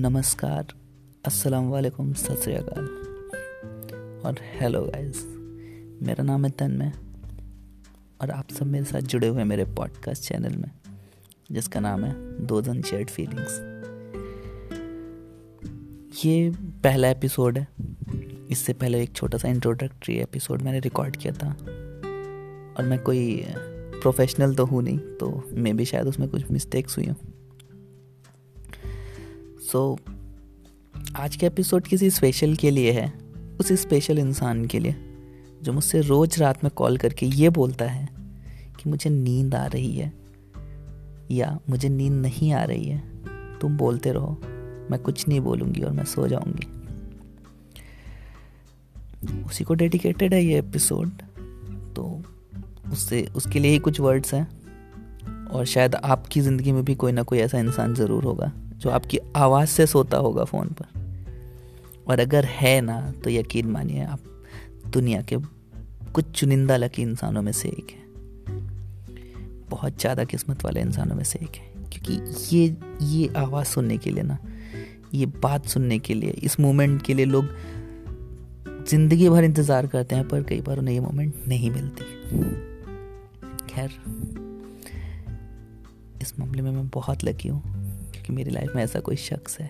नमस्कार। अस्सलाम वालेकुम सत श्रीकाल और हेलो गाइस मेरा नाम है तन्मय। और आप सब मेरे साथ जुड़े हुए मेरे पॉडकास्ट चैनल में, जिसका नाम है दो जन शेड फीलिंग्स ये पहला एपिसोड है। इससे पहले एक छोटा सा इंट्रोडक्टरी एपिसोड मैंने रिकॉर्ड किया था। और मैं कोई प्रोफेशनल तो हूँ नहीं तो मे भी शायद उसमें कुछ मिस्टेक्स हुई हूँ। सो so, आज के एपिसोड किसी स्पेशल के लिए है उस स्पेशल इंसान के लिए जो मुझसे रोज़ रात में कॉल करके ये बोलता है कि मुझे नींद आ रही है या मुझे नींद नहीं आ रही है तुम बोलते रहो मैं कुछ नहीं बोलूँगी और मैं सो जाऊँगी। उसी को डेडिकेटेड है ये एपिसोड तो उससे उसके लिए ही कुछ वर्ड्स हैं और शायद आपकी ज़िंदगी में भी कोई ना कोई ऐसा इंसान ज़रूर होगा। जो आपकी आवाज़ से सोता होगा फ़ोन पर। और अगर है ना तो यकीन मानिए आप दुनिया के कुछ चुनिंदा लकी इंसानों में से एक है। बहुत ज़्यादा किस्मत वाले इंसानों में से एक है। क्योंकि ये ये आवाज़ सुनने के लिए ना, ये बात सुनने के लिए, इस मोमेंट के लिए लोग ज़िंदगी भर इंतज़ार करते हैं, पर कई बार उन्हें ये मोमेंट नहीं मिलती। खैर, इस मामले में मैं बहुत लकी हूँ। कि मेरी लाइफ में ऐसा कोई शख्स है।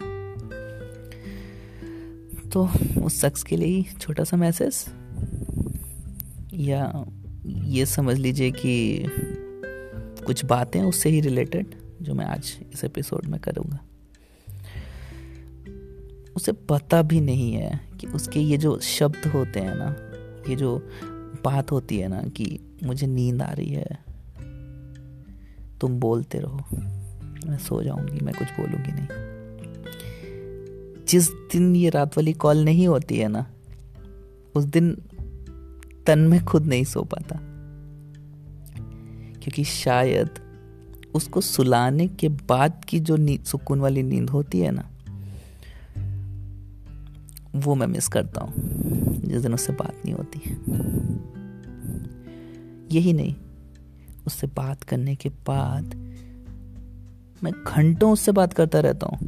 तो उस शख्स के लिए छोटा सा मैसेज या ये समझ लीजिए कि कुछ बातें उससे ही रिलेटेड जो मैं आज इस एपिसोड में करूँगा। उसे पता भी नहीं है कि उसके ये जो शब्द होते हैं ना, ये जो बात होती है ना कि मुझे नींद आ रही है, तुम बोलते रहो। मैं सो जाऊँगी, मैं कुछ बोलूँगी नहीं। जिस दिन ये रात वाली कॉल नहीं होती है ना, उस दिन तन में खुद नहीं सो पाता। क्योंकि शायद उसको सुलाने के बाद की जो सुकून वाली नींद होती है ना, वो मैं मिस करता हूँ। जिस दिन उससे बात नहीं होती यही नहीं, उससे बात करने के बाद मैं घंटों उससे बात करता रहता हूँ।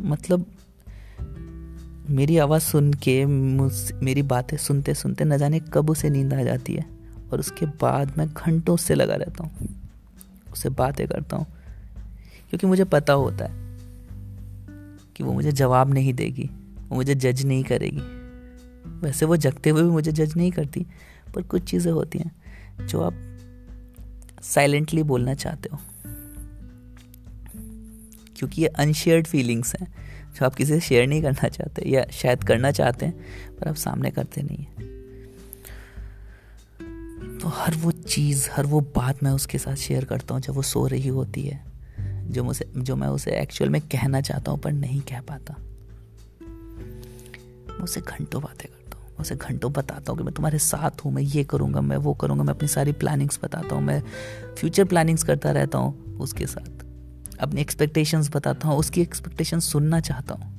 मतलब मेरी आवाज़ सुन के मेरी बातें सुनते सुनते न जाने कब उसे नींद आ जाती है। और उसके बाद मैं घंटों उससे लगा रहता हूँ। उससे बातें करता हूँ। क्योंकि मुझे पता होता है कि वो मुझे जवाब नहीं देगी, वो मुझे जज नहीं करेगी। वैसे वो जगते हुए भी मुझे जज नहीं करती, पर कुछ चीज़ें होती हैं जो आप साइलेंटली बोलना चाहते हो? क्योंकि ये अनशेयर्ड फीलिंग्स हैं, जो आप किसी से शेयर नहीं करना चाहते या शायद करना चाहते हैं, पर आप सामने करते नहीं हैं। तो हर वो चीज़, हर वो बात मैं उसके साथ शेयर करता हूँ, जब वो सो रही होती है, जो मुझे, जो मैं उसे एक्चुअल में कहना चाहता हूँ, पर नहीं कह पाता। मुझसे घंटों बातें करता उसे घंटों बताता हूँ कि मैं तुम्हारे साथ हूँ, मैं ये करूँगा, मैं वो करूँगा, मैं अपनी सारी प्लानिंग्स बताता हूँ, मैं फ्यूचर प्लानिंग्स करता रहता हूँ उसके साथ। अपनी एक्सपेक्टेशंस बताता हूँ, उसकी एक्सपेक्टेशन सुनना चाहता हूँ।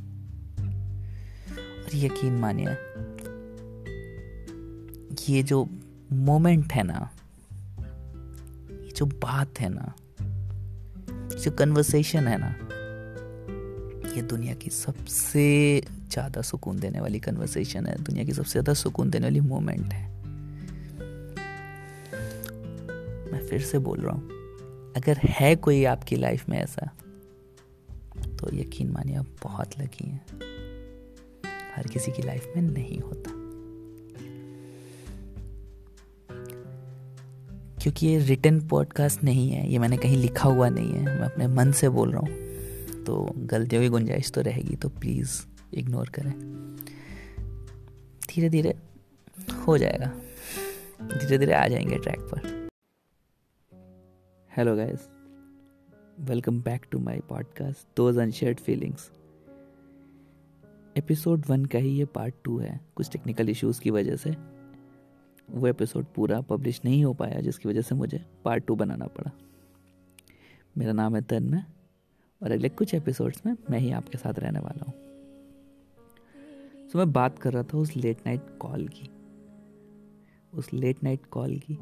और यकीन मानिए, ये जो मोमेंट है ना, ये जो बात है ना जो कन्वर्सेशन है ना ये दुनिया की सबसे ज़्यादा सुकून देने वाली कन्वर्सेशन है, दुनिया की सबसे ज़्यादा सुकून देने वाली मोमेंट है। मैं फिर से बोल रहा हूँ, अगर है कोई आपकी लाइफ में ऐसा तो यकीन मानिए आप बहुत लकी हैं। हर किसी की लाइफ में नहीं होता। क्योंकि ये रिटर्न पॉडकास्ट नहीं है, ये मैंने कहीं लिखा हुआ नहीं है, मैं अपने मन से बोल रहा हूँ। तो गलतियों की गुंजाइश तो रहेगी तो प्लीज़ इग्नोर करें। धीरे धीरे हो जाएगा। धीरे धीरे आ जाएँगे ट्रैक पर। Hello guys welcome back to my podcast those unshared feelings episode one का ही ये पार्ट टू है, कुछ टेक्निकल इश्यूज़ की वजह से। वो एपिसोड पूरा पब्लिश नहीं हो पाया, जिसकी वजह से मुझे पार्ट टू बनाना पड़ा। मेरा नाम है तन्मय और अगले कुछ एपिसोड्स में मैं ही आपके साथ रहने वाला हूँ। तो मैं बात कर रहा था उस लेट नाइट कॉल की। उस लेट नाइट कॉल की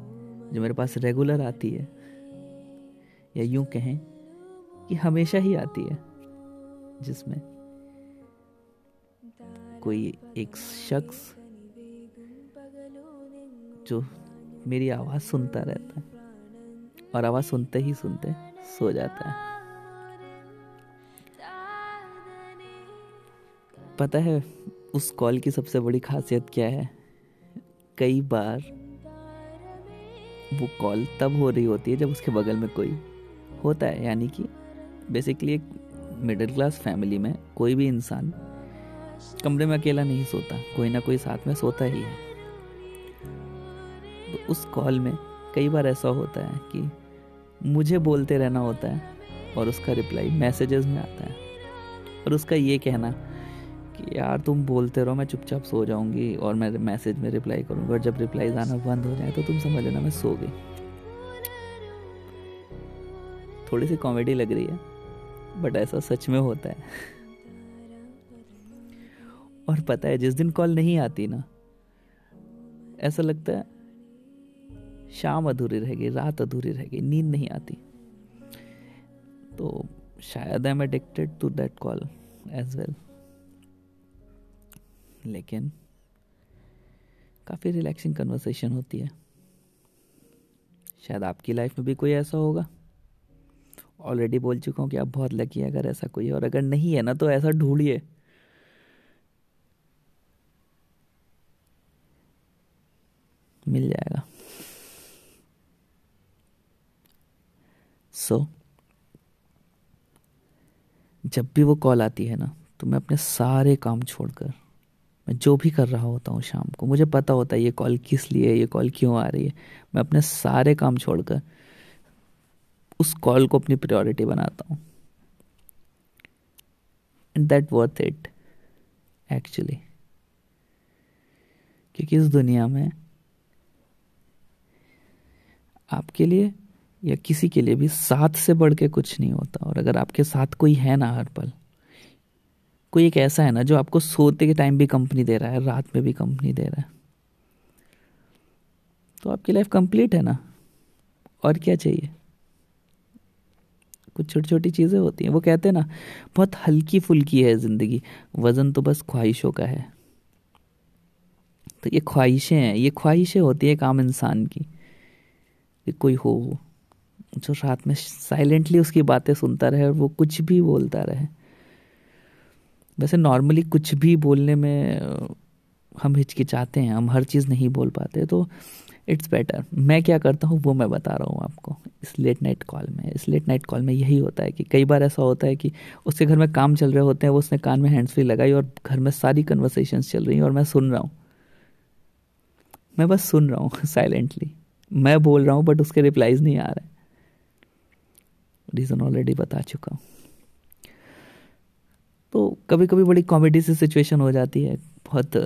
जो मेरे पास रेगुलर आती है। या यूँ कहें कि हमेशा ही आती है, जिसमें कोई एक शख्स जो मेरी आवाज़ सुनता रहता है और आवाज़ सुनते ही सुनते सो जाता है। पता है उस कॉल की सबसे बड़ी खासियत क्या है? कई बार वो कॉल तब हो रही होती है जब उसके बगल में कोई होता है। यानी कि बेसिकली एक मिडिल क्लास फैमिली में कोई भी इंसान कमरे में अकेला नहीं सोता। कोई ना कोई साथ में सोता ही है। तो उस कॉल में कई बार ऐसा होता है कि मुझे बोलते रहना होता है और उसका रिप्लाई मैसेजेस में आता है। और उसका ये कहना कि यार तुम बोलते रहो, मैं चुपचाप सो जाऊँगी और मैं मैसेज में रिप्लाई करूँगी और जब रिप्लाई आना बंद हो जाए तो तुम समझ लेना मैं सो गई। थोड़ी सी कॉमेडी लग रही है बट ऐसा सच में होता है। और पता है, जिस दिन कॉल नहीं आती ना, ऐसा लगता है शाम अधूरी रहेगी रात अधूरी रहेगी नींद नहीं आती। तो शायद I am addicted to that call as well लेकिन काफ़ी रिलैक्सिंग कन्वर्सेशन होती है। शायद आपकी लाइफ में भी कोई ऐसा होगा। ऑलरेडी बोल चुका हूँ कि आप बहुत लकी है अगर ऐसा कोई और अगर नहीं है ना तो ऐसा ढूंढिए। मिल जाएगा। सो so, जब भी वो कॉल आती है ना तो मैं अपने सारे काम छोड़कर मैं जो भी कर रहा होता हूँ शाम को, मुझे पता होता है ये कॉल किस लिए ये कॉल क्यों आ रही है। मैं अपने सारे काम छोड़कर उस कॉल को अपनी प्रायोरिटी बनाता हूँ। And that worth it actually क्योंकि इस दुनिया में आपके लिए या किसी के लिए भी साथ से बढ़ के कुछ नहीं होता। और अगर आपके साथ कोई है ना हर पल कोई एक ऐसा है ना, जो आपको सोते के टाइम भी कंपनी दे रहा है, रात में भी कंपनी दे रहा है। तो आपकी लाइफ कंप्लीट है ना? और क्या चाहिए? कुछ छोटी छोटी चीज़ें होती हैं। वो कहते हैं ना, बहुत हल्की फुल्की है ज़िंदगी। वज़न तो बस ख्वाहिशों का है। तो ये ख्वाहिशें हैं। ये ख्वाहिशें होती है एक आम इंसान की, कि कोई हो जो रात में साइलेंटली उसकी बातें सुनता रहे और वो कुछ भी बोलता रहे। वैसे नॉर्मली कुछ भी बोलने में हम हिचकिचाते हैं, हम हर चीज़ नहीं बोल पाते तो इट्स बेटर मैं क्या करता हूँ, वो मैं बता रहा हूँ आपको इस लेट नाइट कॉल में। इस लेट नाइट कॉल में यही होता है कि कई बार ऐसा होता है कि उसके घर में काम चल रहे होते हैं, वो उसने कान में हैंड्स फ्री लगाई और घर में सारी कन्वर्सेशन चल रही हैं और मैं सुन रहा हूँ। मैं बस सुन रहा हूँ साइलेंटली मैं बोल रहा हूँ बट उसके रिप्लाइज नहीं आ रहे। रीज़न ऑलरेडी बता चुका हूँ। तो कभी कभी बड़ी कॉमेडी सी सिचुएशन हो जाती है, बहुत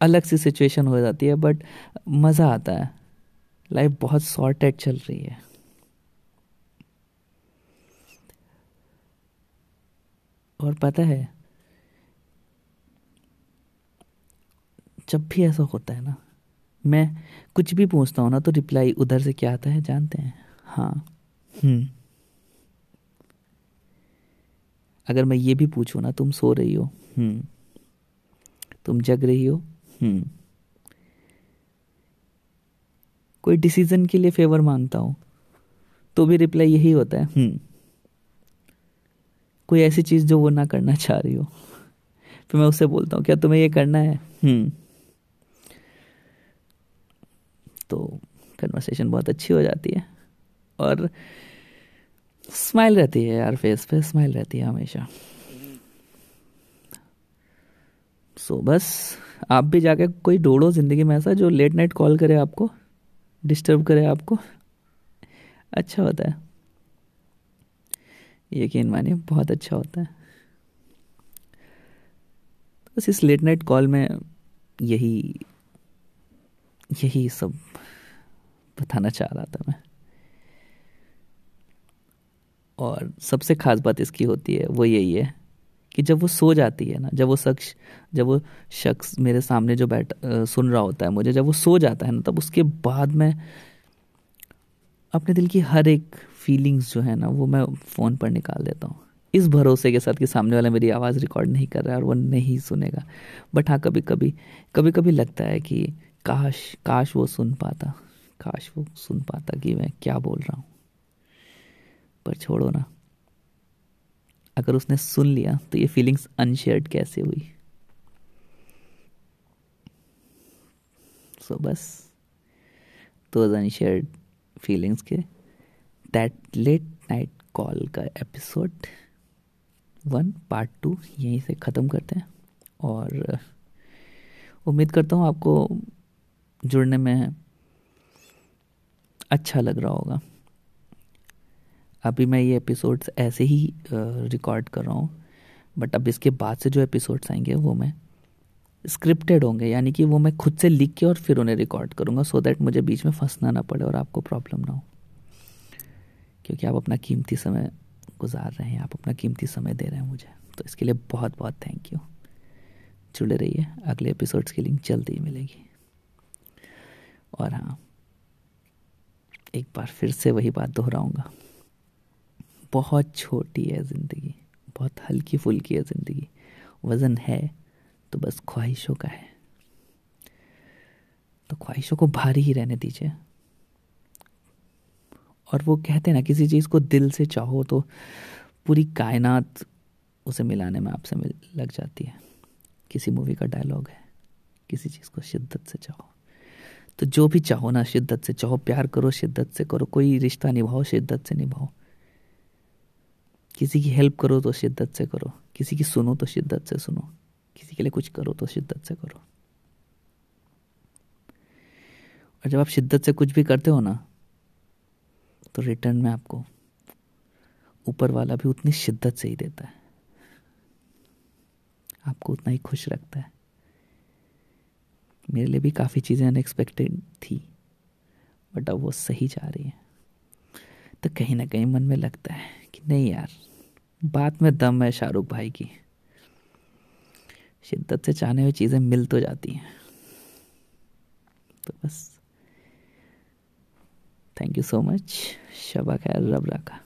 अलग सी सिचुएशन हो जाती है बट मज़ा आता है। लाइफ बहुत सॉर्टेड चल रही है। और पता है, जब भी ऐसा होता है ना, मैं कुछ भी पूछता हूँ ना तो रिप्लाई उधर से क्या आता है, जानते हैं? हाँ। हम्म। अगर मैं ये भी पूछूँ ना तुम सो रही हो। हम्म। तुम जग रही हो। हम्म। कोई डिसीज़न के लिए फेवर माँगता हूँ तो भी रिप्लाई यही होता है। हम्म। कोई ऐसी चीज़ जो वो ना करना चाह रही हो। फिर मैं उससे बोलता हूँ क्या तुम्हें ये करना है? तो कन्वर्सेशन बहुत अच्छी हो जाती है। और स्माइल रहती है यार फेस पे स्माइल रहती है हमेशा। सो so, बस आप भी जाके कोई ढूंढो ज़िंदगी में ऐसा जो लेट नाइट कॉल करे आपको डिस्टर्ब करे आपको। अच्छा होता है। यकीन मानिए बहुत अच्छा होता है। बस इस लेट नाइट कॉल में यही यही सब बताना चाह रहा था मैं। और सबसे ख़ास बात इसकी होती है, वो यही है कि जब वो सो जाती है ना, जब वो शख्स, जब वो शख्स मेरे सामने जो बैठ सुन रहा होता है मुझे, जब वो सो जाता है ना, तब उसके बाद मैं अपने दिल की हर एक फीलिंग्स जो है ना, वो मैं फ़ोन पर निकाल देता हूँ। इस भरोसे के साथ कि सामने वाला मेरी आवाज़ रिकॉर्ड नहीं कर रहा है और वो नहीं सुनेगा। बट हाँ कभी कभी कभी कभी लगता है कि काश काश वो सुन पाता, काश वो सुन पाता कि मैं क्या बोल रहा हूँ। पर छोड़ो ना। अगर उसने सुन लिया तो ये फीलिंग्स अनशेयर्ड कैसे हुई? सो so, बस तो अनशेयर्ड फीलिंग्स के दैट लेट नाइट कॉल का एपिसोड वन पार्ट टू यहीं से ख़त्म करते हैं। और उम्मीद करता हूँ आपको जुड़ने में अच्छा लग रहा होगा। अभी मैं ये एपिसोड्स ऐसे ही रिकॉर्ड कर रहा हूँ बट अब इसके बाद से जो एपिसोड्स आएँगे, वो मैं स्क्रिप्टेड होंगे, यानी कि वो मैं खुद से लिख के और फिर उन्हें रिकॉर्ड करूँगा सो दैट मुझे बीच में फंसना ना पड़े और आपको प्रॉब्लम ना हो। क्योंकि आप अपना कीमती समय गुजार रहे हैं, आप अपना कीमती समय दे रहे हैं मुझे तो इसके लिए बहुत बहुत थैंक यू जुड़े रहिए, अगले एपिसोड्स की लिंक जल्दी ही मिलेगी। और हाँ एक बार फिर से वही बात दोहराऊँगा। बहुत छोटी है ज़िंदगी, बहुत हल्की फुल्की है ज़िंदगी। वज़न है तो बस ख्वाहिशों का है। तो ख्वाहिशों को भारी ही रहने दीजिए। और वो कहते हैं ना, किसी चीज़ को दिल से चाहो तो पूरी कायनात उसे मिलाने में आपसे मिल, लग जाती है। किसी मूवी का डायलॉग है, किसी चीज़ को शिद्दत से चाहो। तो जो भी चाहो ना, शिद्दत से चाहो, प्यार करो, शिद्दत से करो, कोई रिश्ता निभाओ, शिद्दत से निभाओ। किसी की हेल्प करो तो शिद्दत से करो। किसी की सुनो तो शिद्दत से सुनो। किसी के लिए कुछ करो तो शिद्दत से करो। और जब आप शिद्दत से कुछ भी करते हो ना तो रिटर्न में आपको ऊपर वाला भी उतनी शिद्दत से ही देता है। आपको उतना ही खुश रखता है। मेरे लिए भी काफ़ी चीज़ें अनएक्सपेक्टेड थी बट अब वो सही जा रही है। तो कहीं ना कहीं मन में लगता है कि नहीं यार, बात में दम है शाहरुख भाई की। शिद्दत से चाहने हुई चीज़ें मिल तो जाती हैं। तो बस। थैंक यू सो मच शबा खैर, रब रखा।